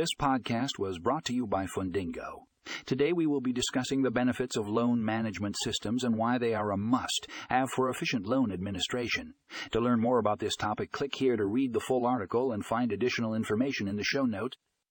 This podcast was brought to you by Fundingo. Today we will be discussing the benefits of loan management systems and why they are a must have for efficient loan administration. To learn more about this topic, click here to read the full article and find additional information in the show notes.